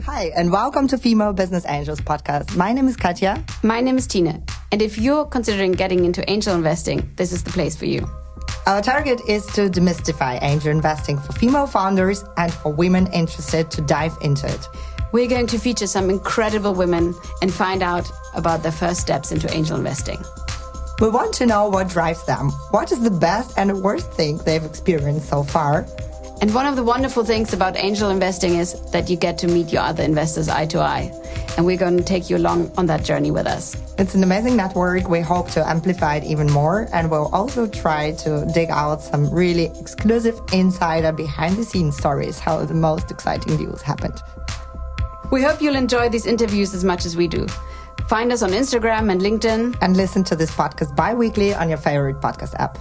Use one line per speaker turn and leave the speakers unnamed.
Hi, and welcome to Female Business Angels podcast. My name is Katja.
My name is Tina. And if you're considering getting into angel investing, this is the place for you.
Our target is to demystify angel investing for female founders and for women interested to dive into it.
We're going to feature some incredible women and find out about their first steps into angel investing.
We want to know what drives them. What is the best and worst thing they've experienced so far?
And one of the wonderful things about angel investing is that you get to meet your other investors eye to eye. And we're going to take you along on that journey with us.
It's an amazing network. We hope to amplify it even more. And we'll also try to dig out some really exclusive insider behind the scenes stories, how the most exciting deals happened.
We hope you'll enjoy these interviews as much as we do. Find us on Instagram and LinkedIn.
And listen to this podcast bi weekly on your favorite podcast app.